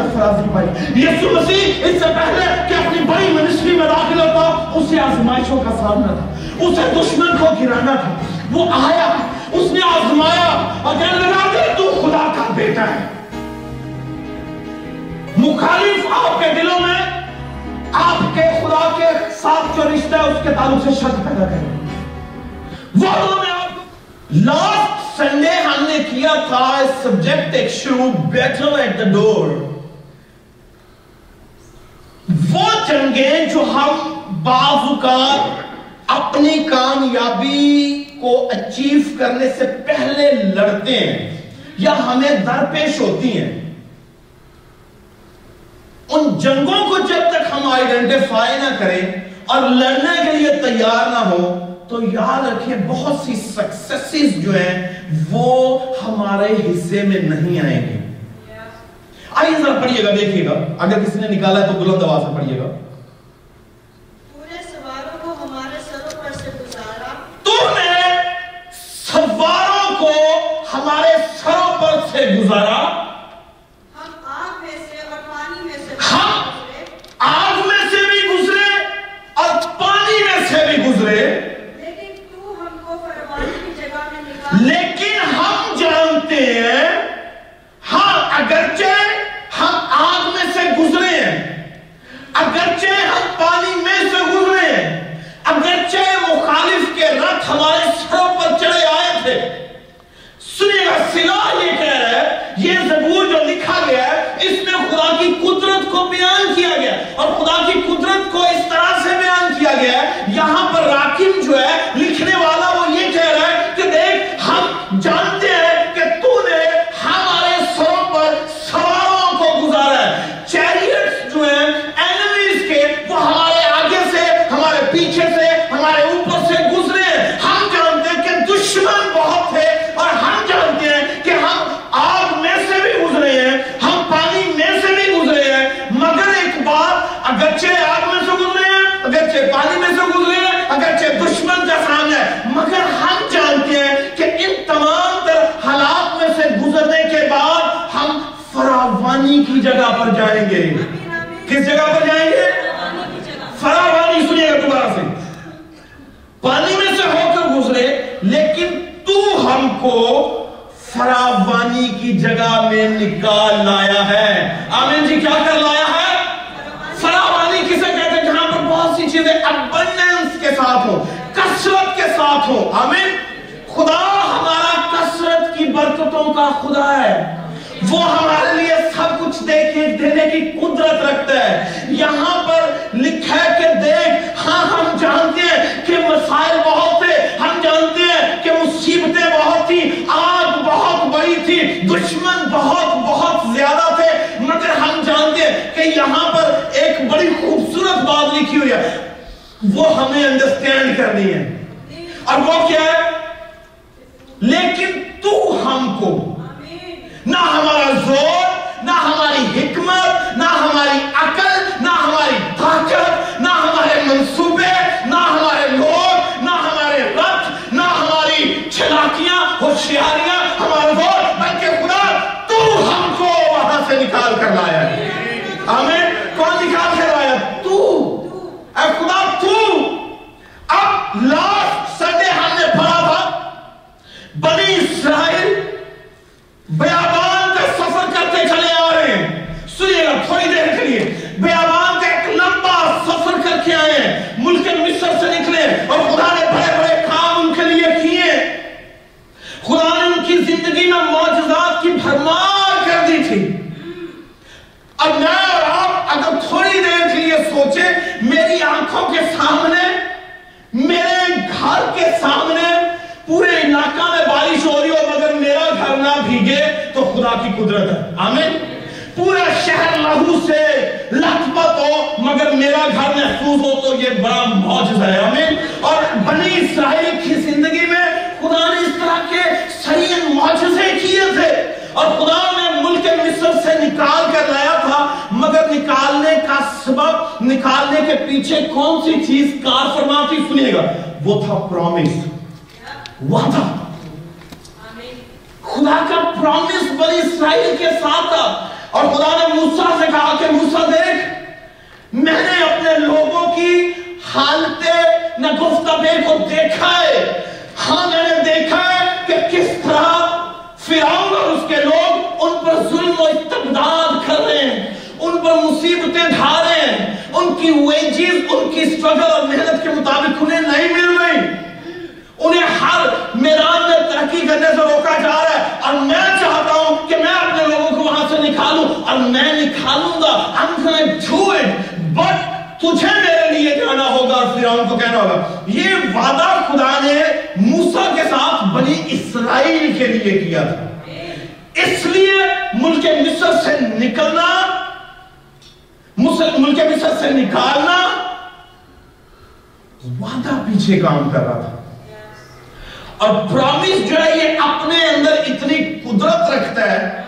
اچھا اور سرفرازی پائی یسو مسیح، اس سے پہلے کہ اپنی بڑی منسٹری میں داخل ہوتا، اسے آزمائشوں کا سامنا تھا، اسے دشمن کو گرانا تھا۔ وہ آیا، اس نے آزمایا اور کہنے لگا کہ تو خدا کا بیٹا ہے۔ مخالف آپ کے دلوں میں، آپ کے خدا کے ساتھ جو رشتہ ہے، اس کے تعلق سے شک پیدا کریں۔ وہ انہوں آپ لاسٹ سنڈے ہم نے کیا تھا سبجیکٹ ایک شروع بیٹل ایٹ دا ڈور وہ جو ہم بعض اوقات اپنی کامیابی کو اچیو کرنے سے پہلے لڑتے ہیں یا ہمیں درپیش ہوتی ہیں۔ ان جنگوں کو جب تک ہم آئیڈینٹیفائی نہ کریں اور لڑنے کے لیے تیار نہ ہو تو یاد رکھیں بہت سی سکسیسز جو ہیں وہ ہمارے حصے میں نہیں آئیں گے آئیے ذرا پڑھیے گا دیکھیے گا اگر کسی نے نکالا ہے تو بلند آواز سے پڑھیے گا نے سواروں کو ہمارے سروں پر سے گزارا لیکن ہم جانتے ہیں ہاں اگرچہ ہم آگ میں سے گزرے ہیں۔ اگرچہ ہم پانی میں سے گزرے ہیں، اگرچہ مخالف کے رتھ ہمارے سروں پر چڑھے آئے تھے۔ سنیے گا سلاح یہ کہہ رہا ہے، یہ زبور جو لکھا گیا ہے، اس میں خدا کی قدرت کو بیان کیا گیا اور خدا کی قدرت کو اس طرح سے بیان کیا گیا ہے، یہاں پر راکم جو ہے کی جگہ پر جائیں گے۔ کس جگہ پر جائیں گے؟ فراوانی سنیے گا دوبارہ سے۔ پانی میں سے ہو کر گزرے، لیکن تو ہم کو فراوانی کی جگہ میں نکال لایا ہے۔ آمین جی کیا کر لایا ہے؟ فراوانی کسے کہتے ہیں جہاں پر بہت سی چیزیں ابنڈنس کے ساتھ ہو کثرت کے ساتھ ہو آمین۔ خدا ہمارا کثرت کی برکتوں کا خدا ہے۔ وہ ہمارے لیے کچھ دیکھے دینے کی قدرت رکھتا ہے۔ یہاں پر لکھا ہے کہ دیکھ ہاں ہم جانتے ہیں کہ مسائل بہت تھے۔ ہم جانتے ہیں کہ مصیبتیں بہت تھی آگ بہت بڑی تھی دشمن بہت بہت زیادہ تھے۔ مگر ہم جانتے ہیں کہ یہاں پر ایک بڑی خوبصورت بات لکھی ہوئی ہے۔ وہ ہمیں انڈرسٹینڈ کرنی ہے۔ اور وہ کیا ہے؟ لیکن تو ہم کو۔ نہ ہمارا زور نہ ہماری حکمت نہ ہماری عقل وعدے کے پیچھے کون سی چیز کار فرما تھی سنیے گا؟ وہ تھا پرومس وعدہ خدا کا پرومس بلی اسرائیل کے ساتھ تھا. اور خدا نے موسیٰ سے کہا کہ موسیٰ دیکھ، میں نے اپنے لوگوں کی حالتیں نہ گفتگو کو دیکھا ہے۔ ہاں میں نے دیکھا ہے کہ کس طرح فرعون کی ویجیز ان کی سٹرگل اور محنت کے مطابق انہیں نہیں مل رہی۔ انہیں ہر میران میں ترقی کرنے سے روکا جا رہا ہے۔ اور میں چاہتا ہوں کہ میں اپنے لوگوں کو وہاں سے نکالوں اور میں نکالوں گا۔ I'm gonna do it. But تجھے میرے لیے جانا ہوگا اور فیرون کو کہنا ہوگا۔ یہ وعدہ خدا نے موسیٰ کے ساتھ بنی اسرائیل کے لیے کیا تھا۔ اس لیے ملک مصر سے نکلنا ملک مصر سے نکالنا، وعدہ پیچھے کام کر رہا تھا۔ اور پرامیس جو ہے یہ اپنے اندر اتنی قدرت رکھتا ہے۔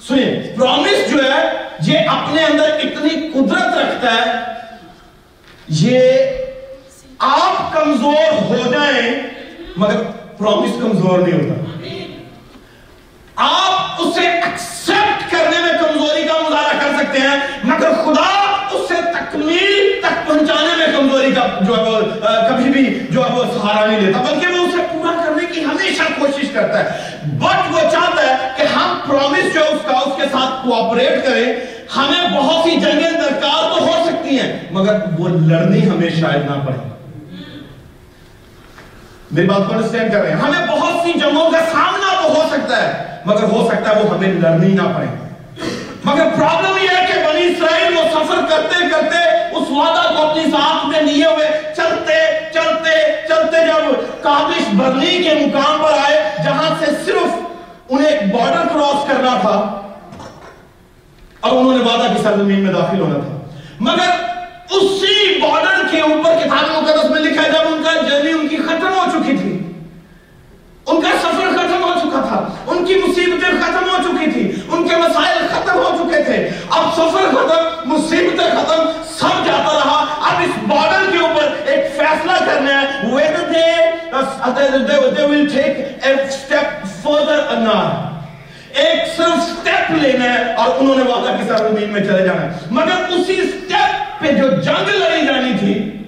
سنیے پرامیس جو ہے یہ اپنے اندر اتنی قدرت رکھتا ہے۔ یہ آپ کمزور ہو جائیں، مگر پرامیس کمزور نہیں ہوتا۔ آپ اسے اکثر ہے مگر خدا اس سے تکمیل تک پہنچانے میں کمزوری کا جو ہے وہ کبھی بھی جو ہے وہ سہارا نہیں لیتا۔ بلکہ وہ اسے پورا کرنے کی ہمیشہ کوشش کرتا ہے۔ بٹ وہ چاہتا ہے کہ ہم پرومس جو اس کا، اس کے ساتھ کوآپریٹ کریں۔ ہمیں بہت سی جنگیں درکار تو ہو سکتی ہیں، مگر وہ لڑنی ہمیں شاید نہ پڑے۔ میری بات کو انڈرسٹینڈ کر رہے ہیں۔ ہمیں بہت سی جنگوں کا سامنا تو ہو سکتا ہے، مگر ہو سکتا ہے وہ ہمیں لڑنی نہ پڑے۔ مگر پرابلم یہ ہے کہ بنی اسرائیل وہ سفر کرتے کرتے اس وعدہ کو اپنی ساتھ میں لیے ہوئے چلتے چلتے چلتے جب کابش برلی کے مقام پر آئے جہاں سے صرف انہیں بارڈر کراس کرنا تھا اور انہوں نے وعدہ کی سرزمین میں داخل ہونا تھا۔ مگر اسی بارڈر کے اوپر کتاب مقدس میں لکھا ہے جب ان کا جرنی ان کی ختم ہو چکی تھی۔ ان کا سفر ختم ہو چکا تھا۔ ان کی مصیبتیں ختم ہو ان کے مسائل ختم ہو چکے تھے۔ اب سفر ختم مصیبتیں ختم سب جاتا رہا۔ اب اس بارڈر کے اوپر ایک فیصلہ کرنا ہے۔ Whether uh, they, they, they will take a step further or not ایک صرف سٹیپ لینا ہے اور انہوں نے وعدہ کے ساتھ میں چلے جانا ہے۔ مگر اسی سٹیپ پہ جو جنگ لڑی جانی تھی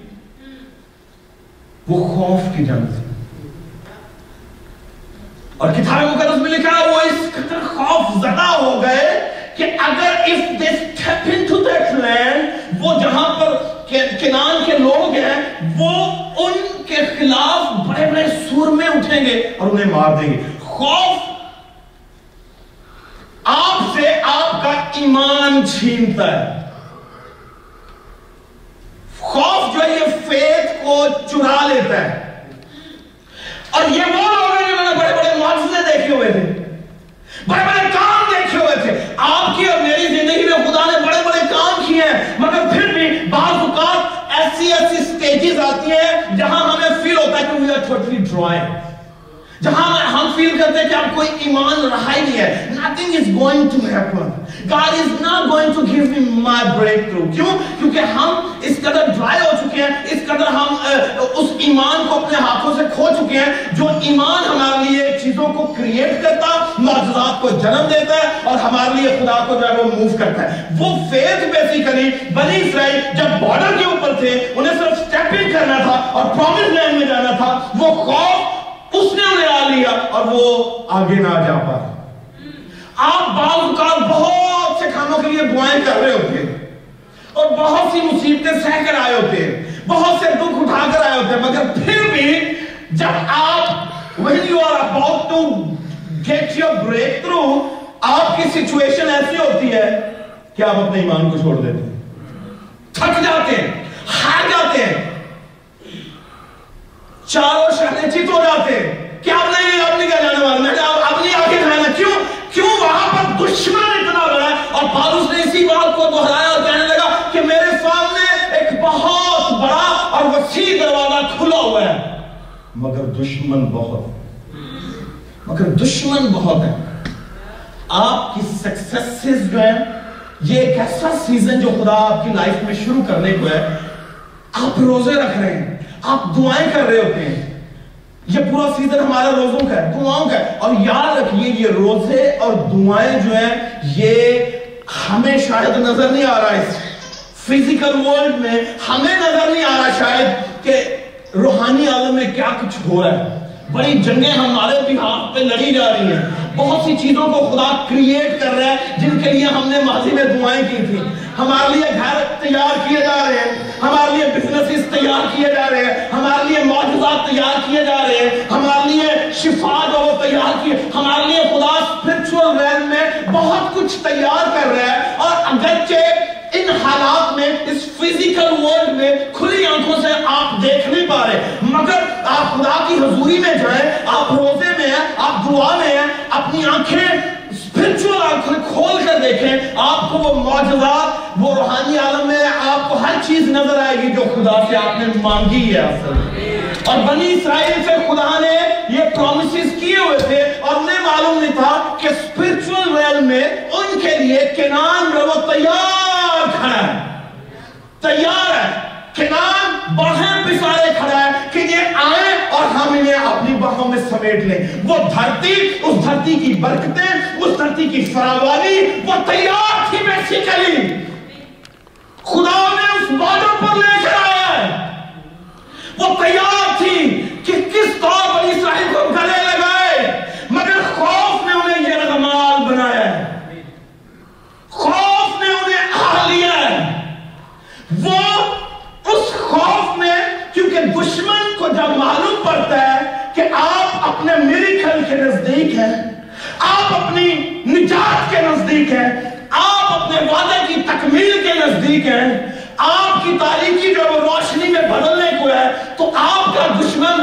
وہ خوف کی جنگ تھی۔ اور کتاب مقدس میں لکھا وہ اس قدر خوف زدہ ہو گئے کہ اگر if they step into that land وہ جہاں پر کنان کے لوگ ہیں وہ ان کے خلاف بڑے بڑے سور میں اٹھیں گے اور انہیں مار دیں گے خوف آپ سے آپ کا ایمان چھینتا ہے خوف جو ہے یہ فیت کو چرا لیتا ہے اور یہ ٹرائنگ جہاں ہم فیل کرتے ہیں کہ اب کوئی ایمان رہا ہی نہیں ہے. Nothing is going to happen. God is not going to give me my breakthrough. کیوں؟ کیونکہ ہم اس قدر ڈرائی ہو چکے ہیں. اس قدر ہم اس ایمان کو اپنے ہاتھوں سے کھو چکے ہیں جو ایمان ہمارے لیے چیزوں کو کریٹ کرتا معجزات کو جنم دیتا ہے اور ہمارے لیے خدا کو جو ہے وہ موو کرتا ہے. وہ فیت بیسیکلی بنی اسرائیل جب بارڈر کے اوپر تھے، انہیں صرف سٹیپنگ کرنا تھا اور پرومس لینڈ میں جانا تھا، وہ خوف اس نے انہیں آ لیا اور وہ آگے نہ جا پا. آپ بعض اوقات بہت سے کاموں کے لیے دعائیں کر رہے ہوتے ہیں اور بہت سی مصیبتیں سہ کر آئے ہوتے ہیں، بہت سے دکھ اٹھا کر آئے ہوتے ہیں، مگر پھر بھی جب آپ when you are about to get your breakthrough آپ کی سچویشن ایسی ہوتی ہے کہ آپ اپنے ایمان کو چھوڑ دیتے ہیں تھک جاتے ہیں ہار جاتے ہیں چاروں شہریں چیت ہو جاتے ہیں کیا آپ نہیں آپ نہیں کیا جانے والا آپ نہیں آگے کھانا کیوں کیوں وہاں پر دشمن اتنا بڑا ہے اور پالوس نے اسی بات کو دہرایا اور کہنے لگا کہ میرے سامنے ایک بہت بڑا اور وسیع دروازہ کھلا ہوا ہے مگر دشمن بہت ہے مگر دشمن بہت ہے آپ کی سکسیسز جو ہیں، یہ ایک ایسا سیزن جو خدا آپ کی لائف میں شروع کرنے کو ہے۔ آپ روزے رکھ رہے ہیں، آپ دعائیں کر رہے ہوتے ہیں۔ یہ پورا سیزن ہمارا روزوں کا ہے، دعاؤں کا ہے۔ اور یاد رکھیے، یہ روزے اور دعائیں جو ہیں، یہ ہمیں شاید نظر نہیں آ رہا ہے فزیکل ورلڈ میں۔ ہمیں نظر نہیں آ رہا شاید کہ روحانی عالم میں کیا کچھ ہو رہا ہے۔ بڑی جنگیں ہمارے بھی ہاتھ پہ لڑی جا رہی ہیں۔ بہت سی چیزوں کو خدا کریٹ کر رہا ہے، جن کے لیے ہم نے ماضی میں دعائیں کی تھی ہمارے لیے گھر تیار کیے جا رہے ہیں۔ ہمارے لیے بزنس تیار کیے جا رہے ہیں۔ ہمارے لیے معجزات تیار کیے جا رہے ہیں۔ ہمارے لیے شفا جو وہ تیار کیے۔ ہمارے لیے خدا اسپرچل ریل میں بہت کچھ تیار کر رہا ہے۔ اور اگرچہ حالات میں، اس فزیکل ورلڈ میں کھلی آنکھوں سے آپ دیکھ نہیں پا رہے۔ مگر آپ خدا کی حضوری میں جائیں، آپ روزے میں ہیں، آپ دعا میں ہیں، اپنی آنکھیں اسپرچل آنکھیں کھول کر دیکھیں، آپ کو وہ معجزات، وہ روحانی عالم میں آپ کو ہر چیز نظر آئے گی جو خدا سے آپ نے مانگی ہے اصل اور بنی اسرائیل سے خدا نے یہ پرومسز کیے ہوئے تھے اور انہیں معلوم نہیں تھا کہ اسپرچل ریل میں ان کے لیے کنان رو تیار کھڑا ہے۔ تیار ہے کنان باہیں پسارے کھڑا ہے کہ یہ آئیں اور ہم انہیں اپنی باہوں میں سمیٹ لیں۔ وہ دھرتی، اس دھرتی کی برکتیں، اس دھرتی کی فراوانی، وہ تیار تھی بیسیکلی خدا نے اس بارڈر پر لے کر آیا ہے۔ وہ تیار تھی کہ کس طور پر اسرائیل کو گلے لگائے مگر خوف نے انہیں یہ رغمال بنایا ہے خوف نے انہیں آ لیا ہے وہ اس خوف میں کیونکہ دشمن کو جب معلوم پڑتا ہے کہ آپ اپنے میریکل کے نزدیک ہیں آپ اپنی نجات کے نزدیک ہیں آپ اپنے وعدے کی تکمیل کے نزدیک ہیں آپ کی تاریخی جو وہ روشنی میں بدلنے کو ہے تو آپ کا دشمن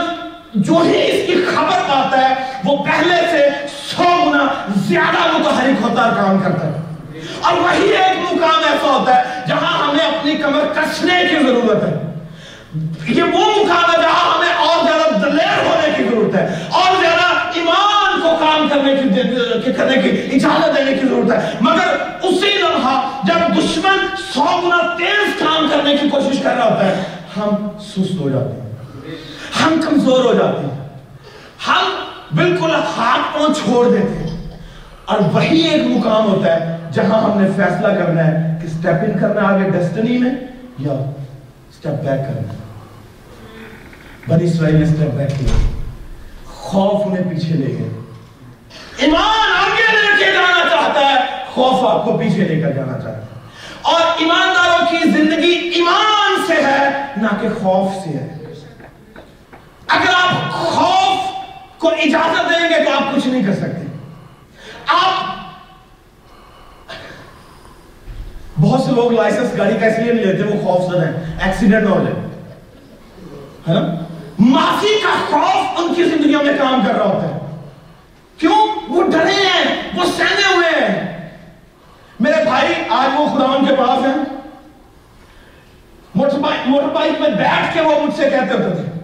جو ہی اس کی خبر پاتا ہے وہ پہلے سے سو گنا زیادہ متحرک ہوتا ہے کام کرتا ہے اور وہی ایک مقام ایسا ہوتا ہے جہاں ہمیں اپنی کمر کسنے کی ضرورت ہے یہ وہ مقام ہے جہاں ہمیں اور زیادہ دلیر ہونے کی ضرورت ہے اور زیادہ ایمان کو کام کرنے کی کرنے کی اجازت دینے کی ضرورت ہے مگر اسی لمحہ جب دشمن سو گنا تیز کام کرنے کی کوشش کر رہا ہوتا ہے ہم سست ہو جاتے ہیں ہم کمزور ہو جاتے ہیں ہم بالکل ہاتھ پاؤں چھوڑ دیتے ہیں اور وہی ایک مقام ہوتا ہے جہاں ہم نے فیصلہ کرنا ہے کہ سٹیپ ان کرنا آگے ڈیسٹنی میں یا سٹیپ بیک کرنا ہے۔ بنی اسرائیل نے سٹیپ بیک کیا۔ خوف انہیں پیچھے لے گئے۔ ایمان آگے لے کے جانا چاہتا ہے، خوف آپ کو پیچھے لے کر جانا چاہتا ہے۔ اور ایمانداروں کی زندگی ایمان سے ہے، نہ کہ خوف سے ہے۔ اگر آپ خوف کو اجازت دیں گے تو آپ کچھ نہیں کر سکتے۔ آپ بہت سے لوگ لائسنس گاڑی کا اس لیے نہیں لیتے، وہ خوف زدہ ہیں ایکسیڈنٹ ہو جائے ہے نا؟ کا خوف ان کی زندگیوں میں کام کر رہا ہوتا ہے۔ کیوں؟ وہ ڈرے ہیں، وہ سہنے ہوئے ہیں۔ میرے بھائی، آج وہ خدا ان کے پاس ہیں۔ موٹر بائک موٹر بائک میں بیٹھ کے وہ مجھ سے کہتے ہوتے تھے۔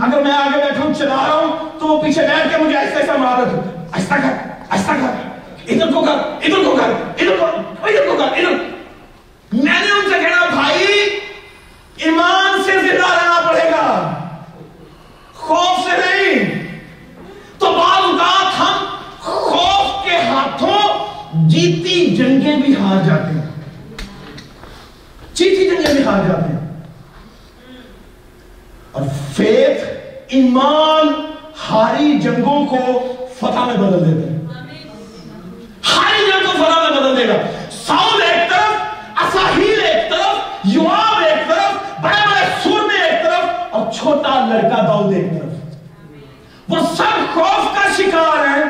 اگر میں آگے بیٹھا ہوں، چلا رہا ہوں، تو وہ پیچھے بیٹھ کے مجھے ایسا ایسا مار رہے تھے ایسا کر۔ ایسا کر ادھر کو کر ادھر کو کر ادھر کو ادھر کو کر ادھر میں نے ان سے کہنا بھائی ایمان سے زندہ رہنا پڑے گا خوف سے نہیں تو بعض اوقات ہم خوف کے ہاتھوں جیتی جنگیں بھی ہار جاتے ہیں جیتی جنگیں بھی ہار جاتے ہیں اور فیت ایمان ہاری جنگوں کو فتح میں بدل دیتا ہے ہاری جنگ کو فتح میں بدل دے گا ساؤل ایک طرف اساہیل ایک طرف یواب ایک طرف بڑے بڑے سورمے ایک طرف اور چھوٹا لڑکا داؤد ایک طرف وہ سب خوف کا شکار ہیں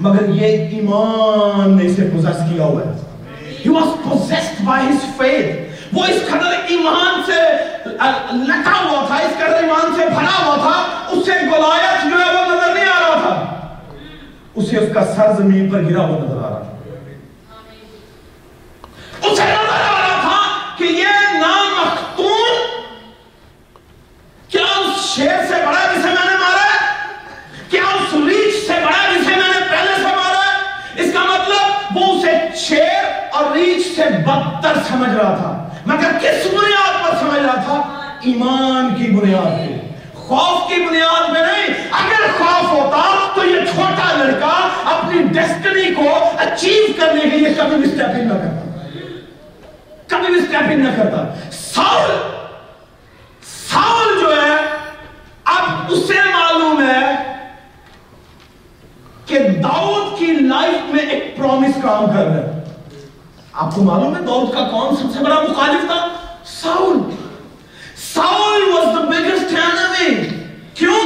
مگر یہ ایمان نے اسے پوزیس کیا ہوا ہے He was possessed by his faith وہ اس قدر ایمان سے لٹا ہوا تھا اس قدر ایمان سے بھرا ہوا تھا اسے گلایت جو ہے وہ نظر نہیں آ رہا تھا اسے اس کا سر زمین پر گرا ہوا نظر آ رہا تھا اسے نظر آ رہا تھا کہ یہ نام مختون کیا اس شیر سے بڑا جسے میں نے مارا ہے کیا اس ریچھ سے بڑا جسے میں نے پہلے سے مارا ہے اس کا مطلب وہ اسے شیر اور ریچھ سے بدتر سمجھ رہا تھا۔ مگر کس بنیاد پر سمجھ رہا تھا؟ ایمان کی بنیاد پہ۔ خوف کی بنیاد پہ نہیں۔ اگر خوف ہوتا تو یہ چھوٹا لڑکا اپنی ڈیسٹنی کو اچیو کرنے کے لیے کبھی بھی سٹیپ نہ کرتا۔ کبھی بھی سٹیپ نہ کرتا۔ ساؤل ساؤل جو ہے، اب اسے معلوم ہے کہ داؤد کی لائف میں ایک پرومس کام کر رہا ہے۔ آپ کو معلوم ہے داؤد کا کون سب سے بڑا مخالف تھا؟ Saul. Saul was the biggest enemy کیوں؟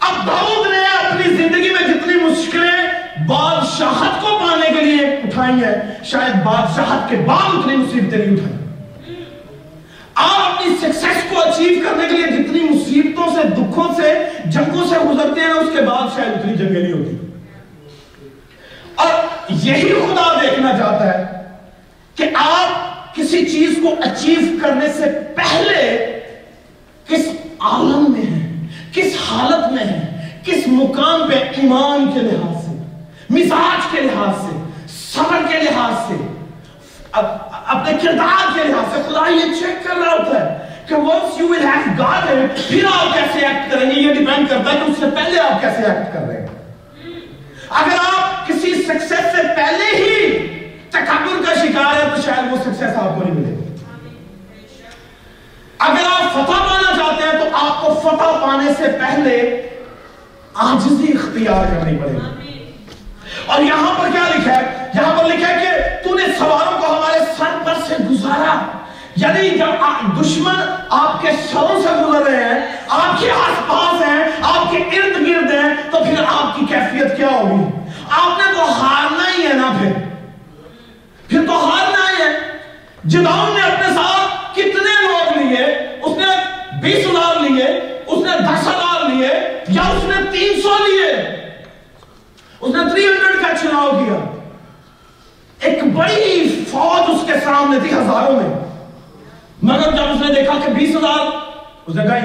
اب داؤد نے اپنی زندگی میں جتنی مشکلیں بادشاہت کو پانے کے لیے اٹھائی ہیں، شاید بادشاہت کے بعد اتنی مصیبتیں نہیں اٹھائی۔ آپ اپنی سکسیس کو اچیو کرنے کے لیے جتنی مصیبتوں سے، دکھوں سے، جنگوں سے گزرتے ہیں، اس کے بعد شاید اتنی جنگیں نہیں ہوتی۔ اور یہی خدا دیکھنا چاہتا ہے کہ آپ کسی چیز کو اچیو کرنے سے پہلے کس عالم میں ہیں کس حالت میں ہیں کس مقام پہ ایمان کے لحاظ سے؟ مزاج کے لحاظ سے؟ صبر کے لحاظ سے؟ اپنے کردار کے لحاظ سے؟ خدا یہ چیک کر رہا ہوتا ہے کہ once you will have got it پھر آپ کیسے ایکٹ کریں گے؟ یہ ڈیپینڈ کرتا ہے کہ اس سے پہلے آپ کیسے ایکٹ کر رہے ہیں۔ اگر آپ کسی سکسیس سے پہلے ہی تکبر کا شکار ہے تو شاید وہ سکسیس آپ کو نہیں ملے گا۔ اگر آپ فتح پانا چاہتے ہیں تو آپ کو فتح پانے سے پہلے آجزی اختیار کرنی پڑے گی۔ اور یہاں پر کیا لکھا ہے؟ یہاں پر لکھا ہے کہ تو نے سواروں کو ہمارے سر پر سے گزارا۔ یعنی جب دشمن آپ کے سروں سے گزر رہے ہیں، آپ کے آس پاس ہیں، آپ کے ارد گرد ہیں، تو پھر آپ کی کیفیت کیا ہوگی؟ آپ نے تو ہارنا ہی ہے نا پھر۔ پھر تو ہارنا ہی ہے۔ جداؤن نے اپنے ساتھ لیے، اس نے بیس ہزار لیے، اس نے دس ہزار لیے، یا اس نے تین سو لیے۔ اس نے تھری ہنڈریڈ کا چناؤ کیا۔ ایک بڑی فوج اس کے سامنے تھی ہزاروں میں۔ مگر جب اس نے دیکھا کہ بیس ہزار، اس نے کہا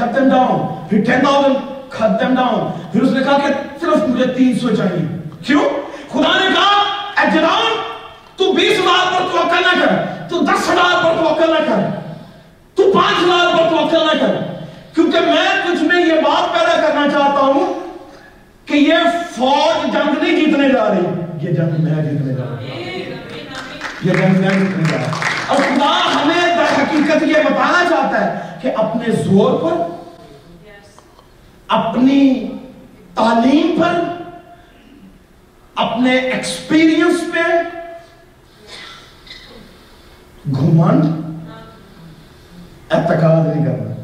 cut them down. پھر ten thousand cut them down پھر اس نے کہا کہ صرف مجھے تین سو چاہیے۔ کیوں؟ خدا نے کہا، اے جناب، تو بیس ہزار پر توکل نہ کر، تو دس ہزار پر توکل نہ کر۔ تو پانچ ہزار پر توکل نہ کر کیونکہ میں تجھ میں یہ بات پیدا کرنا چاہتا ہوں کہ یہ فوج جنگ نہیں جیتنے جا رہی۔ یہ جنگ میں جیتنے جا رہا یہ جنگ میں جیتنے جا رہا اور خدا ہمیں در حقیقت یہ بتانا چاہتا ہے کہ اپنے زور پر، اپنی تعلیم پر، اپنے ایکسپیرینس پہ گھمنڈ اعتقاد نہیں کرنا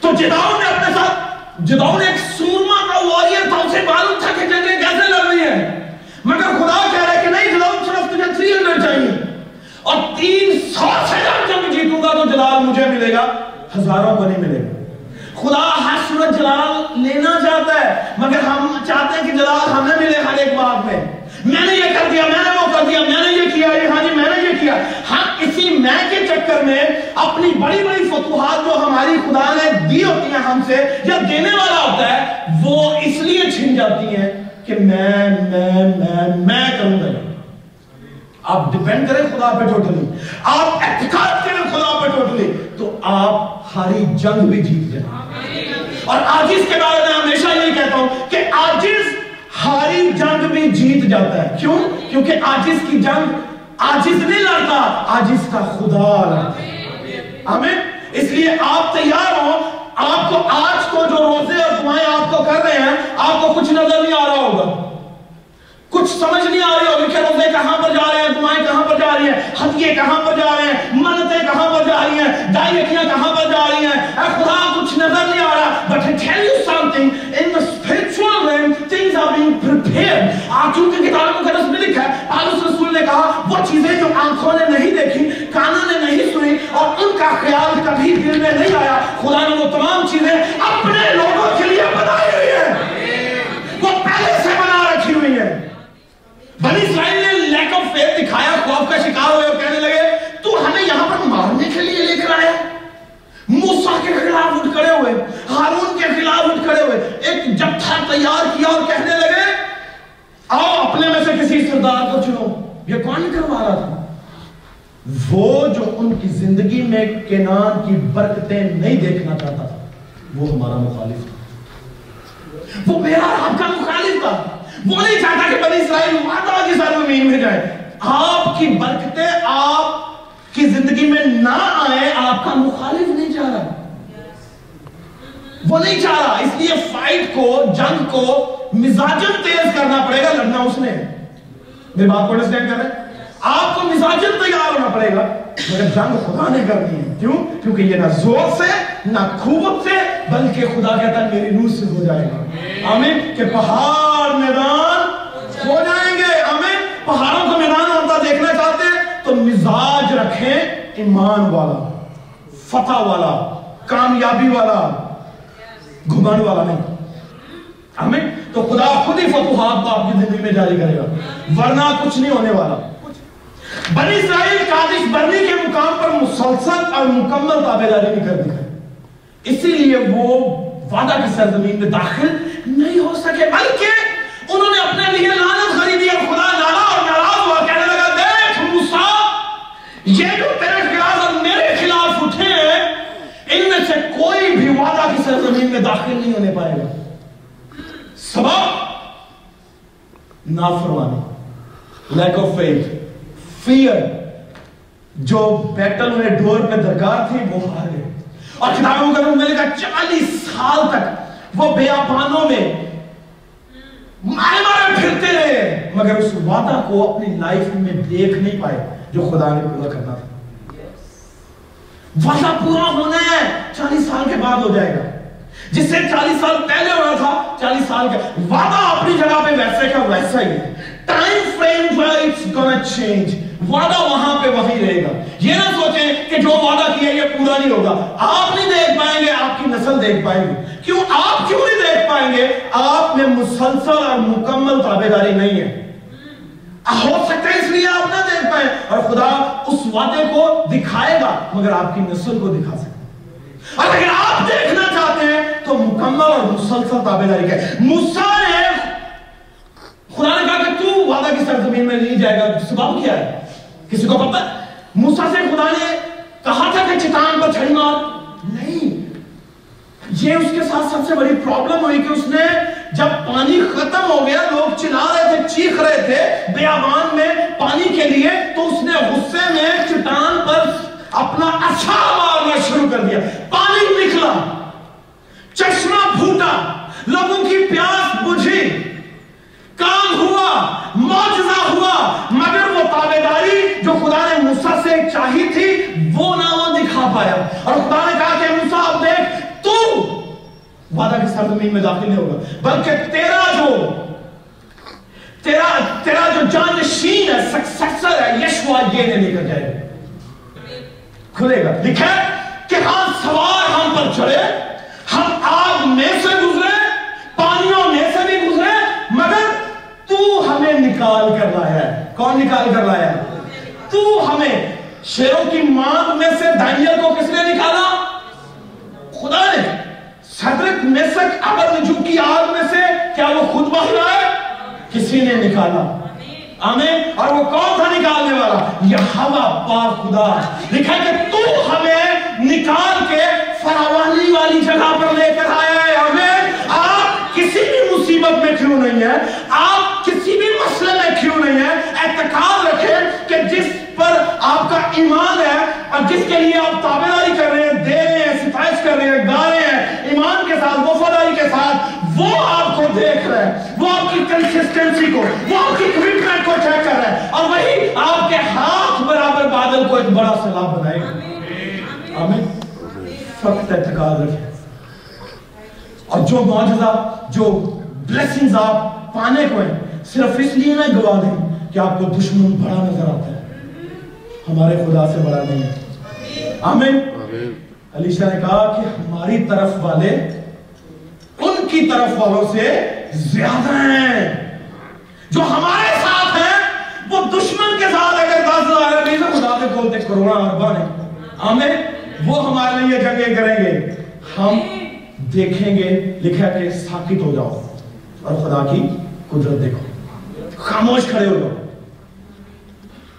تو جداؤں نے اپنے ساتھ جداؤں نے ایک سورما کا واریر تھا، اسے معلوم تھا کہ جنگیں کیسے لڑ رہی ہیں۔ مگر خدا کہہ رہا ہے کہ نہیں جداؤں صرف تجھے تھری ہنڈریڈ چاہیے۔ اور تین سو سے جب جب جیتوں گا تو جلال مجھے ملے گا۔ ہزاروں کو نہیں ملے گا۔ خدا ہر صورت جلال لینا چاہتا ہے، مگر ہم چاہتے ہیں کہ جلال ہمیں ملے ہر ایک بات میں۔ میں نے یہ کر دیا، میں نے وہ کر دیا، میں نے یہ کیا، یہ ہاں جی میں نے یہ کیا۔ ہم اسی میں کے چکر میں اپنی بڑی بڑی فتوحات جو ہماری خدا نے دی ہوتی ہیں ہم سے، یا دینے والا ہوتا ہے، وہ اس لیے چھن جاتی ہیں کہ میں میں میں میں کروں گا۔ آپ ڈیپینڈ کریں خدا پہ ٹوٹلی آپ اعتقاد کریں خدا پہ ٹوٹلی تو آپ ہاری جنگ بھی جیت جائیں۔ اور آجز کے بارے میں ہمیشہ یہی کہتا ہوں کہ آجز ہاری جنگ بھی جیت جاتا ہے۔ کیوں؟ کیونکہ آجز کی جنگ آجز نہیں لڑتا، آجز کا خدا لڑتا ہمیں اس لیے آپ تیار ہو، آپ کو آج کو جو روزے اور دعائیں آپ کو کر رہے ہیں، آپ کو کچھ نظر نہیں آ رہا ہوگا۔ کچھ سمجھ نہیں آ رہی ہوگی کہ روزے کہاں پر جا رہے ہیں، دعائیں کہاں پر جا رہی ہیں، ہتھیے کہاں پر جا رہے ہیں، منتیں کہاں پر جا رہی ہیں دائیکیاں کہاں پر جا رہی ہیں۔ اے خدا، کچھ نظر نہیں آ رہا۔ But I tell you something being prepared آج چونکہ کتاب مقدس میں لکھا ہے، پالوس رسول نے کہا، وہ چیزیں جو آنکھوں نے نہیں دیکھی، کانوں نے نہیں سنی اور ان کا خیال کبھی دل میں نہیں آیا۔ خدا نے وہ تمام چیزیں اپنے لوگوں کے لیے بنائی ہوئی ہیں۔ وہ پہلے سے بنا رکھی ہوئی ہیں۔ بنی اسرائیل نے لیک آف فیتھ دکھایا، خوف کا شکار ہوئے اور کہنے لگے، تو ہمیں یہاں پر مارنے کے لیے لے کر آیا موسیٰ کے خلاف اٹھ کھڑے ہوئے، ہارون کے خلاف اٹھ کھڑے ہوئے۔ ایک جتھا تیار کیا اور کہنے لگے آؤ اپنے میں سے کسی سردار کو چنو۔ یہ کون کروا رہا تھا؟ وہ جو ان کی زندگی میں کینان کی برکتیں نہیں دیکھنا چاہتا تھا، وہ ہمارا مخالف تھا۔ وہ میرا آپ کا مخالف تھا۔ وہ نہیں چاہتا کہ بنی اسرائیل وعدہ کی سرزمین میں جائے۔ آپ کی برکتیں آپ کی زندگی میں نہ آئے آپ کا مخالف نہیں چاہ رہا۔ وہ نہیں چاہ رہا، اس لیے فائٹ کو، جنگ کو مزاجن تیز کرنا پڑے گا، لڑنا اس نے۔ میری بات کو انڈرسٹینڈ کر رہے آپ کو مزاجن تیار ہونا پڑے گا۔ مگر جنگ خدا نے کرنی ہے۔ کیوں؟ کیونکہ یہ نہ زور سے، نہ قوت سے، بلکہ خدا کہتا ہے میری روح سے ہو جائے گا۔ آمین۔ کہ پہاڑ میدان ہو جائیں گے۔ آمین۔ پہاڑوں کو میدان ہوتا دیکھنا چاہتے ہیں، تو مزاج رکھیں ایمان والا، فتح والا، کامیابی والا گھمن والا نہیں۔ آمین تو خدا خود ہی فتوحات کو آپ کی زندگی میں جاری کرے گا۔ ورنہ کچھ نہیں ہونے والا۔ بنی اسرائیل قادش برنی کے مقام پر مسلسل اور مکمل تابع داری نہیں کر دکھائی اسی لیے وہ وعدہ کی سرزمین میں داخل نہیں ہو سکے، بلکہ انہوں نے اپنے لیے لعنت خریدی اور خدا لالا اور ناراض ہوا، کہنے لگا، دیکھ موسیٰ، یہ جو تیرے خلاف اور میرے خلاف اٹھے ہیں، ان میں سے کوئی بھی وعدہ کی سرزمین میں داخل نہیں ہونے پائے گا۔ سبب نافرمانی لیک آف فیتھ فیئر جو بیٹل انہیں ڈور پہ درکار تھی وہ ہار گئے۔ اور کتاب مقدس میں لکھا چالیس سال تک۔ وہ بیابانوں میں مارے مارے پھرتے رہے۔ مگر اس وعدہ کو اپنی لائف میں دیکھ نہیں پائے جو خدا نے پورا کرنا تھا۔ وعدہ پورا ہونا ہے چالیس سال کے بعد ہو جائے گا۔ جس سے چالیس سال پہلے ہو رہا تھا، چالیس سال کا وعدہ اپنی جگہ پہ ویسے کا ویسا ہی ہے۔ ٹائم فریم جو ہے اٹس گونا چینج وعدہ وہاں پہ وہی رہے گا۔ یہ نہ سوچیں کہ جو وعدہ کیا یہ پورا نہیں ہوگا۔ آپ نہیں دیکھ پائیں گے، آپ کی نسل دیکھ پائیں گے۔ کیوں؟ آپ کیوں نہیں دیکھ پائیں گے؟ آپ میں مسلسل اور مکمل تابع داری نہیں ہے۔ ہو سکتا ہے اس لیے آپ نہ دیکھ پائیں۔ اور خدا اس وعدے کو دکھائے گا، مگر آپ کی نسل کو دکھا سکتا اور اگر آپ دیکھنا چاہتے ہیں تو مکمل اور مسلسل تابع داری کا موسیٰ نے خدا نے کہا کہ تو وعدہ کی سرزمین میں نہیں جائے گا سبب کیا ہے؟ کسی کو پتہ موسیٰ سے خدا نے کہا تھا کہ چٹان پر چھڑی مار۔ نہیں۔ یہ اس کے ساتھ سب سے بڑی پرابلم ہوئی کہ اس نے جب پانی ختم ہو گیا، لوگ چلا رہے تھے، چیخ رہے تھے بیابان میں پانی کے لیے، تو اس نے غصے میں چٹان پر اپنا اچھا مارنا شروع کر دیا۔ پانی نکلا چشمہ پھوٹا، لوگوں کی پیاس بجھی۔ کام ہوا، معجزہ ہوا، مگر وہ تابیداری جو خدا نے موسیٰ سے چاہی تھی، وہ نہ وہ دکھا پایا۔ اور خدا نے کہا کہ موسیٰ، اب دیکھ، تو وعدہ کی سرزمین میں داخل نہیں ہوگا، بلکہ تیرا جو، تیرا تیرا جو جانشین ہے سکسیسر ہے یشوا یہ نے لے کر جائے۔ گا کھلے گا۔ لکھا ہے کہ ہم سوار ہم چڑھے ہم آگ میں سے گزرے، پانیوں میں سے بھی گزرے، مگر تو ہمیں نکال کر لایا ہے۔ کون نکال کر لایا ہے؟ تو ہمیں شیروں کی مانگ میں سے دانیل کو کس نے نکالا؟ خدا نے۔ صدرک مسک ابر نجوم کی آگ میں سے، کیا وہ خود باہر آئے؟ کسی نے نکالا۔ آمین۔ اور وہ کون تھا نکالنے والا؟ یہ ہوا پاک خدا لکھا کہ تو ہمیں نکال کے فراوانی والی جگہ پر لے کر آیا ہے آمین آپ کسی بھی مصیبت میں کیوں نہیں ہے آپ کسی بھی مسئلے میں کیوں نہیں ہے اعتقاد رکھیں کہ جس پر آپ کا ایمان ہے اور جس کے لیے آپ تابعداری کر رہے ہیں دے رہے ہیں ستائش کر رہے ہیں گا رہے ہیں ایمان کے ساتھ وفاداری کے ساتھ وہ آپ کو دیکھ رہے ہیں وہ آپ کی کنسسٹنسی کو وہ آپ کی کمٹمنٹ کو چیک کر رہے ہیں اور وہی آپ کے ہاتھ برابر بادل کو ایک بڑا سلام بنائے گا۔ آمین۔ فقط اعتقاد رکھیں۔ اور جو معجزہ جو بلیسنگز آپ پانے کو ہیں صرف اس لیے نہ گوا دیں کہ آپ کو دشمن بڑا نظر آتا ہے۔ ہمارے خدا سے بڑا نہیں ہے۔ آمین۔ علیشہ نے کہا کہ ہماری طرف والے ان کی طرف والوں سے زیادہ ہیں۔ جو ہمارے ساتھ ہیں وہ دشمن کے ساتھ اگر دس ہزار خدا سے بولتے کروڑا اربا نہیں آمین وہ ہمارے لیے جنگیں کریں گے ہم دیکھیں گے، لکھا کہ ساکت ہو جاؤ اور خدا کی قدرت دیکھو۔ خاموش کھڑے ہو جاؤ۔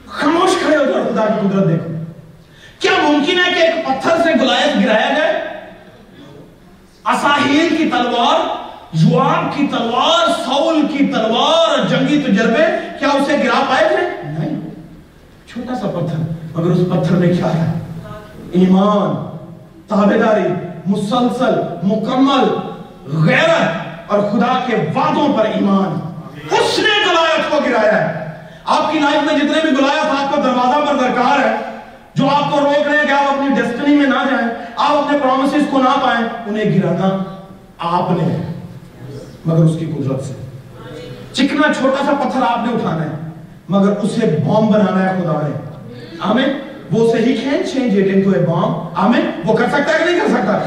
خاموش کھڑے ہو جاؤ خدا کی قدرت دیکھو۔ کیا ممکن ہے کہ ایک پتھر سے گلایت گرایا جائے؟ اساہیل کی تلوار یواب کی تلوار سول کی تلوار، جنگی تجربے، کیا اسے گرا پائے تھے؟ نہیں۔ چھوٹا سا پتھر، مگر اس پتھر میں کیا ہے؟ ایمان تابداری مسلسل، مکمل، غیرت اور خدا کے وعدوں پر ایمان۔ اس نے گلایت کو گرایا ہے۔ آپ کی لائف میں جتنے بھی گلایت آپ کو دروازہ پر درکار ہے، جو آپ کو روک رہے ہیں کہ آپ اپنی ڈیسٹنی میں نہ جائیں، آپ اپنے پرومسز کو نہ پائیں، انہیں گرانا آپ نے۔ مگر اس کی قدرت سے۔ چکنا چھوٹا سا پتھر آپ نے اٹھانا ہے، مگر اسے بوم بنانا ہے خدا نے۔ آمین۔ وہ سے ہی can change it into a balm آمین. وہ کر سکتا ہے کہ نہیں کر سکتا؟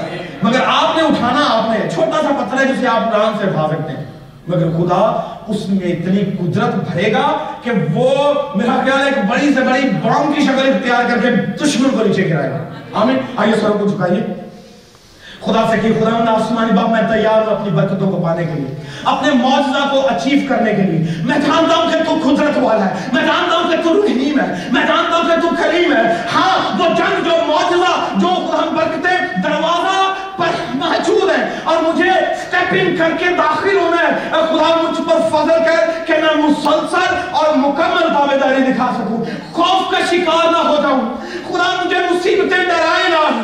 مگر آپ نے اٹھانا، آپ نے چھوٹا سا پتھر ہے جسے آپ پران سے اٹھا سکتے ہیں۔ مگر خدا اس میں اتنی قدرت بھرے گا کہ وہ میرا خیال ہے ایک بڑی سے بڑی بام کی شکل اختیار کر کے دشمن کو نیچے گرائے گا۔ آمین. آئیے سر کو جھکائیے خدا سے کہ خدا نے آسمانی باپ میں تیار ہوں اپنی برکتوں کو پانے کے لیے، اپنے معجزہ کو اچیو کرنے کے لیے۔ میں جانتا ہوں کہ تو قدرت والا ہے، میں جانتا ہوں کہ تو رحیم ہے، میں جانتا ہوں کہ تو کریم ہے۔ ہاں وہ جنگ، جو معجزہ، جو ہم برکتیں دروازہ پر موجود ہیں اور مجھے سٹیپنگ کر کے داخل ہونا ہے۔ اے خدا، مجھ پر فضل کر کہ میں مسلسل اور مکمل تابعداری دکھا سکوں۔ خوف کا شکار نہ ہو جاؤں۔ خدا، مجھے مصیبتیں ڈرائے نہ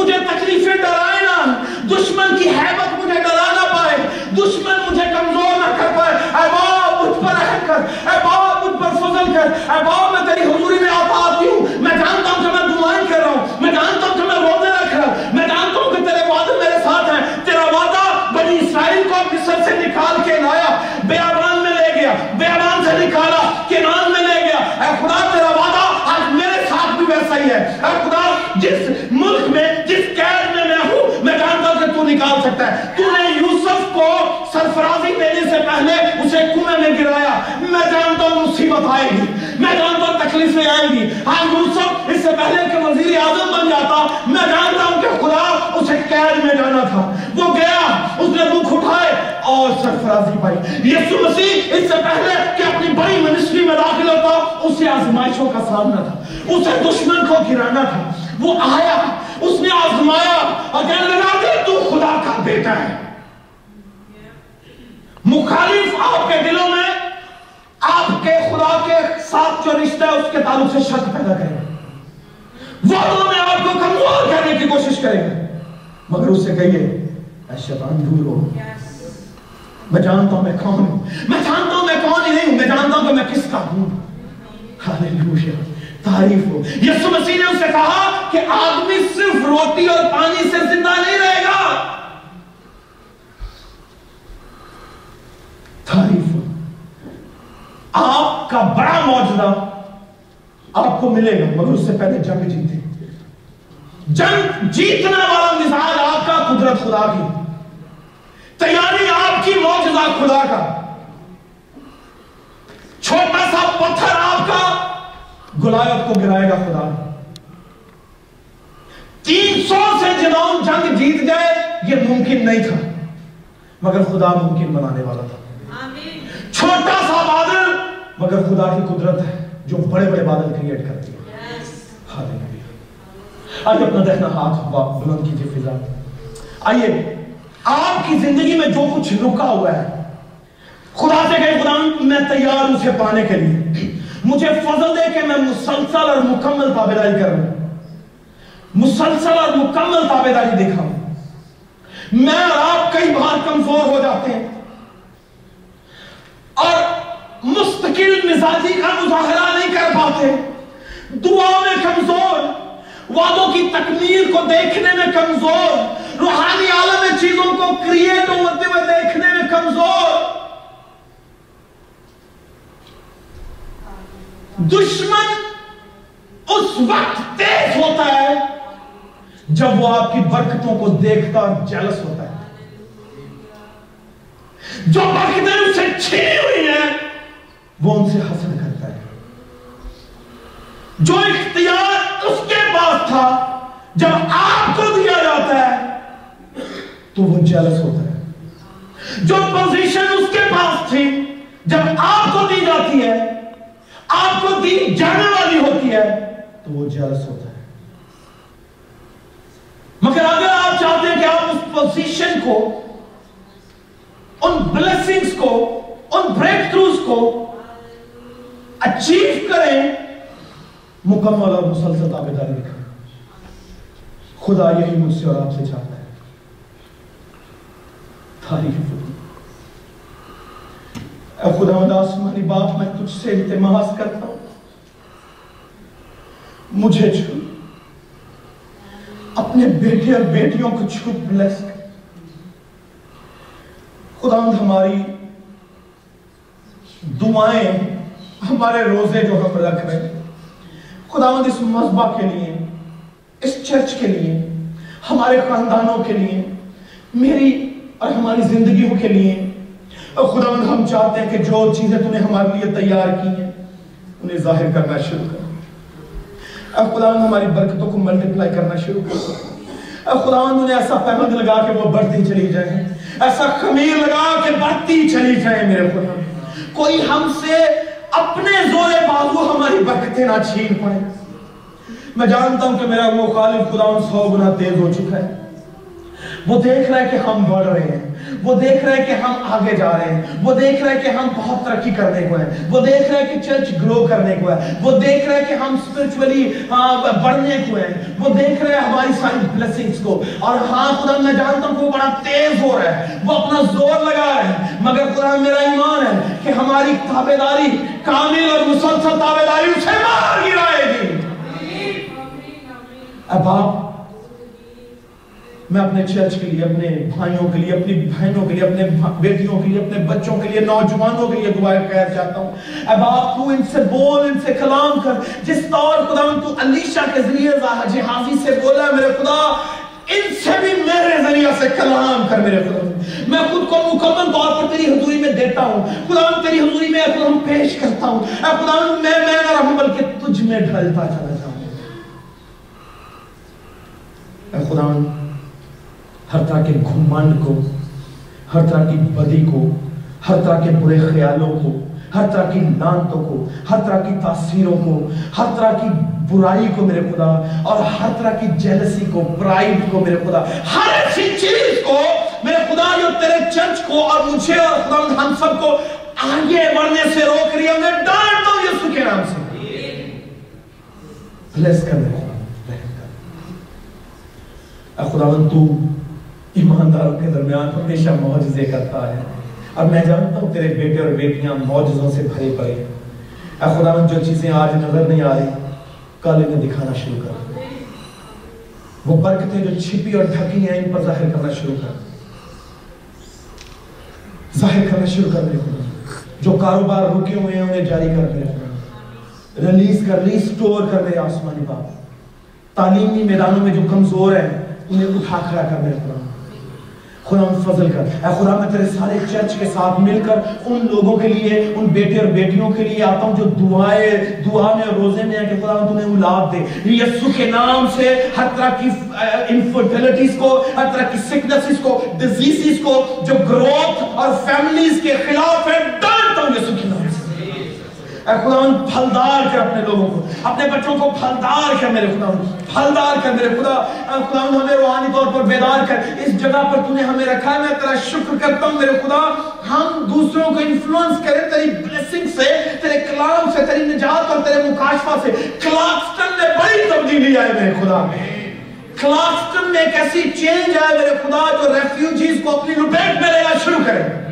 مجھے تکلیفیں ڈرائے دشمن دشمن کی حیبت مجھے ڈرا نہ پائے، دشمن مجھے کمزور نہ کر پائے۔ اے باپ، مجھ پر رحم کر، اے باپ، مجھ پر فضل کر۔ اے باپ، میں تیری حضوری میں آتا آتی ہوں۔ میں جانتا ہوں کہ میں دعائیں کر رہا ہوں۔ میں جانتا ہوں کہ میں روزے رکھ رہا ہوں میں جانتا ہوں کہ تیرے وعدے میرے ساتھ ہیں تیرا وعدہ بنی اسرائیل کو مصر سے نکال کے لایا بیابان میں لے گیا بیابان سے نکالا کنان میں لے گیا اے خدا تیرا وعدہ آج میرے ساتھ بھی ویسا ہی ہے اے خدا جس ملک میں جس قید میں میں ہوں میں جانتا ہوں کہ تو نکال سکتا ہے تو نے یوسف کو سرفرازی دینے سے پہلے اسے کنویں میں گرایا میں جانتا ہوں مصیبت آئے گی تکلیفیں آئیں گی۔ ہاں یوسف اس سے پہلے کہ وزیر اعظم بن جاتا، میں جانتا ہوں کہ خدا اسے قید میں جانا تھا۔ وہ گیا، اس نے دکھ اٹھائے اور سرفرازی پائی۔ یسو مسیح اس سے پہلے کہ اپنی بڑی منسٹری میں داخل ہوتا، اسے آزمائشوں کا سامنا تھا، اسے دشمن کو گرانا تھا۔ وہ آیا، اس نے آزمایا اور کہنے لگا کہ تو خدا کا بیٹا ہے۔ مخالف آپ کے دلوں میں آپ کے خدا کے ساتھ جو رشتہ ہے، اس کے تعلق سے شک پیدا کرے وہ دونوں میں آپ کو کمزور کرنے کی کوشش کرے گا مگر اس سے کہیے، اے شیطان، دور ہو میں جانتا ہوں میں کون ہوں۔ میں جانتا ہوں میں کون ہی نہیں ہوں۔ میں جانتا ہوں کہ میں کس کا ہوں۔ ہاللویا تعریف ہو۔ یسو مسیح نے اسے کہا کہ آدمی صرف روٹی اور پانی سے زندہ نہیں رہے گا تعریف ہو آپ کا بڑا معجزہ آپ کو ملے گا مگر اس سے پہلے جنگ جیتے جنگ جیتنے والا مزاج آپ کا قدرت خدا کی۔ تیاری آپ کی معجزہ خدا کا۔ چھوٹا سا پتھر آپ کا گلایت کو گرائے گا خدا۔ تین سو سے جنون جنگ جیت گئے یہ ممکن نہیں تھا مگر خدا ممکن بنانے والا تھا۔ آمین۔ چھوٹا سا بادل مگر خدا کی قدرت ہے جو بڑے بڑے بادل کریٹ کرتی ہے۔ آئیے اپنا دہنا ہاتھ بلند کیجیے فضا۔ آئیے آپ کی زندگی میں جو کچھ رکا ہوا ہے خدا سے کہے خدا میں تیار ہوں اسے پانے کے لیے۔ مجھے فضل دے کہ میں مسلسل اور مکمل تابعداری کروں۔ مسلسل اور مکمل تابعداری دکھاؤں۔ میں اور آپ کئی بار کمزور ہو جاتے ہیں۔ اور مستقل مزاجی کا مظاہرہ نہیں کر پاتے۔ دعا میں کمزور، وعدوں کی تکمیل کو دیکھنے میں کمزور، روحانی عالم میں چیزوں کو کریٹ ہوتے ہوئے دیکھنے میں کمزور۔ دشمن اس وقت تیز ہوتا ہے جب وہ آپ کی برکتوں کو دیکھتا اور جلس ہوتا ہے۔ جو برکتیں اس سے ہوئی ہیں وہ ان سے حسد کرتا ہے۔ جو اختیار اس کے پاس تھا، جب آپ کو دیا جاتا ہے، تو وہ جلس ہوتا ہے۔ جو پوزیشن اس کے پاس تھی، جب آپ کو دی جاتی ہے، آپ کو دی جانے والی ہوتی ہے، تو وہ جیلس ہوتا ہے۔ مگر اگر آپ چاہتے ہیں کہ آپ اس پوزیشن کو، ان بلیسنگز کو، ان بریک تھروز کو اچیو کریں۔ مکمل اور مسلسل تابے داری دکھائیں خدا یہی مجھ سے اور آپ سے چاہتا ہے۔ تعریف اے خدا مد آسمانی باپ، میں تجھ سے التماس کرتا ہوں۔ مجھے چھو۔ اپنے بیٹے اور بیٹیوں کو چھو بلیس کر۔ خدا ہماری دعائیں ہمارے روزے جو ہم رکھ رہے ہیں خدا اس مذبح کے لیے، اس چرچ کے لیے، ہمارے خاندانوں کے لیے، میری اور ہماری زندگیوں کے لیے۔ اور خدا ہم چاہتے ہیں کہ جو چیزیں تم نے ہمارے لیے تیار کی ہیں، انہیں ظاہر کرنا شروع کر اور خدا ہماری برکتوں کو ملٹیپلائی کرنا شروع کر اور خدا انہیں ایسا پیمند لگا کہ وہ بڑھتی چلی جائیں۔ ایسا خمیر لگا کہ بڑھتی چلی جائیں میرے خدا کوئی ہم سے اپنے زور بازو ہماری برکتیں نہ چھین پائے میں جانتا ہوں کہ میرا وہ خدا ان سو گنا تیز ہو چکا ہے۔ وہ دیکھ رہا ہے کہ ہم بڑھ رہے ہیں۔ وہ دیکھ رہا ہے کہ ہم آگے جا رہے ہیں۔ وہ دیکھ رہا ہے کہ ہم بہت ترقی کرنے کو ہیں۔ وہ دیکھ رہا ہے کہ چرچ گرو کرنے کو ہے وہ دیکھ رہا ہے کہ ہم اسپرچولی بڑھنے کو ہیں۔ وہ دیکھ رہا ہے ہماری ساری بلیسنگز کو۔ اور ہاں خدا میں جانتا ہوں کہ وہ بڑا تیز ہو رہا ہے۔ وہ اپنا زور لگا رہا ہے۔ مگر خدا میرا ایمان ہے کہ ہماری تابداری کامل اور مسلسل تابداری اسے مار گرائے گی اب آپ میں اپنے چرچ کے لیے، اپنے بھائیوں کے لیے، اپنی بہنوں کے لیے، اپنے بیٹیوں کے لیے، اپنے بچوں کے لیے، نوجوانوں کے لیے دعائیں خیر چاہتا ہوں۔ اب آپ تو ان سے بول، ان سے کلام کر، جس طور خدا تو علیشہ کے ذریعے جہازی سے بولا، میرے خدا، ان سے بھی میرے ذریعہ سے کلام کر میرے خدا۔ میں خود کو مکمل طور پر تیری حضوری میں دیتا ہوں۔ خدا، تیری حضوری میں خدا پیش کرتا ہوں۔ اے خدا، میں میں نہ رہوں بلکہ تجھ میں ڈھلتا چلا جاؤں۔ اے خدا ہر طرح کے گھمنڈ کو، ہر طرح کی بدی کو، ہر طرح کے برے خیالوں کو، ہر طرح کی لانتوں کو، ہر طرح کی تاثیروں کو، ہر طرح کی برائی کو میرے خدا، اور ہر طرح کی جیلسی کو پرائیڈ کو میرے خدا۔ ہر ایسی چیز کو میرے خدا جو تیرے چرچ کو اور مجھے اور خدا ہم سب کو آگے بڑھنے سے روک رہی ہے، میں ڈانٹ دوں یسو کے نام سے۔ بلیس کر میرے خدا، رحم کر۔ اے خداوند، تو ایمانداروں کے درمیان ہمیشہ معجزے کرتا ہے۔ اور میں جانتا ہوں تیرے بیٹے اور بیٹیاں معجزوں سے بھرے پڑے۔ اے خدا جو چیزیں آج نظر نہیں آ رہی، کل انہیں دکھانا شروع کر۔ وہ برکتیں جو چھپی اور ڈھکی ہیں، ان پر ظاہر کرنا شروع کر۔ ظاہر کرنا شروع کر میرے خدا۔ جو کاروبار رکے ہوئے ہیں، انہیں جاری کر میرے خدا ریلیز کر، ریسٹور کر میرے آسمانی باپ تعلیمی میدانوں میں جو کمزور ہیں، انہیں اٹھا کھڑا کر میرے خدا۔ خدا ہم فضل کر۔ اے خدا، میں تیرے سارے چرچ کے ساتھ مل کر ان لوگوں کے لیے، ان بیٹے اور بیٹیوں کے لیے آتا ہوں جو دعائے، دعا میں اور روزے میں ہیں کہ خدا تمہیں اولاد دے۔ یسو کے نام سے ہر طرح کی انفرٹیلٹیز کو، ہر طرح کی سکنسز کو ڈیزیسز کو، جو گروتھ اور فیملیز کے خلاف ہے ڈانتا ہوں یسو کے نام اے خداون پھلدار کر اپنے لوگوں کو۔ اپنے بچوں کو پھلدار کر میرے خداون پھلدار کر میرے خدا۔ اے خداون ہمیں روحانی طور پر بیدار کر۔ اس جگہ پر تو نے ہمیں رکھا ہے۔ میں تیرا شکر کرتا ہوں میرے خدا۔ ہم دوسروں کو انفلوئنس کریں تیری بلیسنگ سے، تیرے کلام سے، تیری نجات اور تیرے مکاشفہ سے۔ کلاکسٹن میں بڑی تبدیلی آئے میرے خدا۔ کلاکسٹن میں ایک ایسی چینج آئے میرے خدا جو ریفیوجیز کو اپنی لپیٹ میں لینا شروع کریں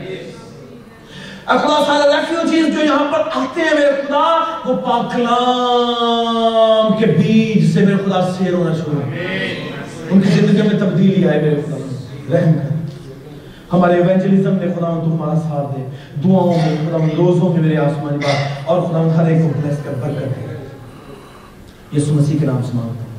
خدا سارے ریفیوجیز جو یہاں پر آتے ہیں میرے خدا، وہ پاکلام کے بیج سے میرے خدا سیر ہونا شروع ان کی زندگی میں تبدیلی آئے میرے خدا۔ رحم کر۔ ہمارے ایونجلیزم میں خدا تو ہمارا ساتھ دے۔ دعاؤں میں، خدا روزوں میں میرے آسمانی بات اور خدا ہر ایک کو بلیس کر، برکت دے۔ یسو مسیح کے نام سے مانگتا ہوں۔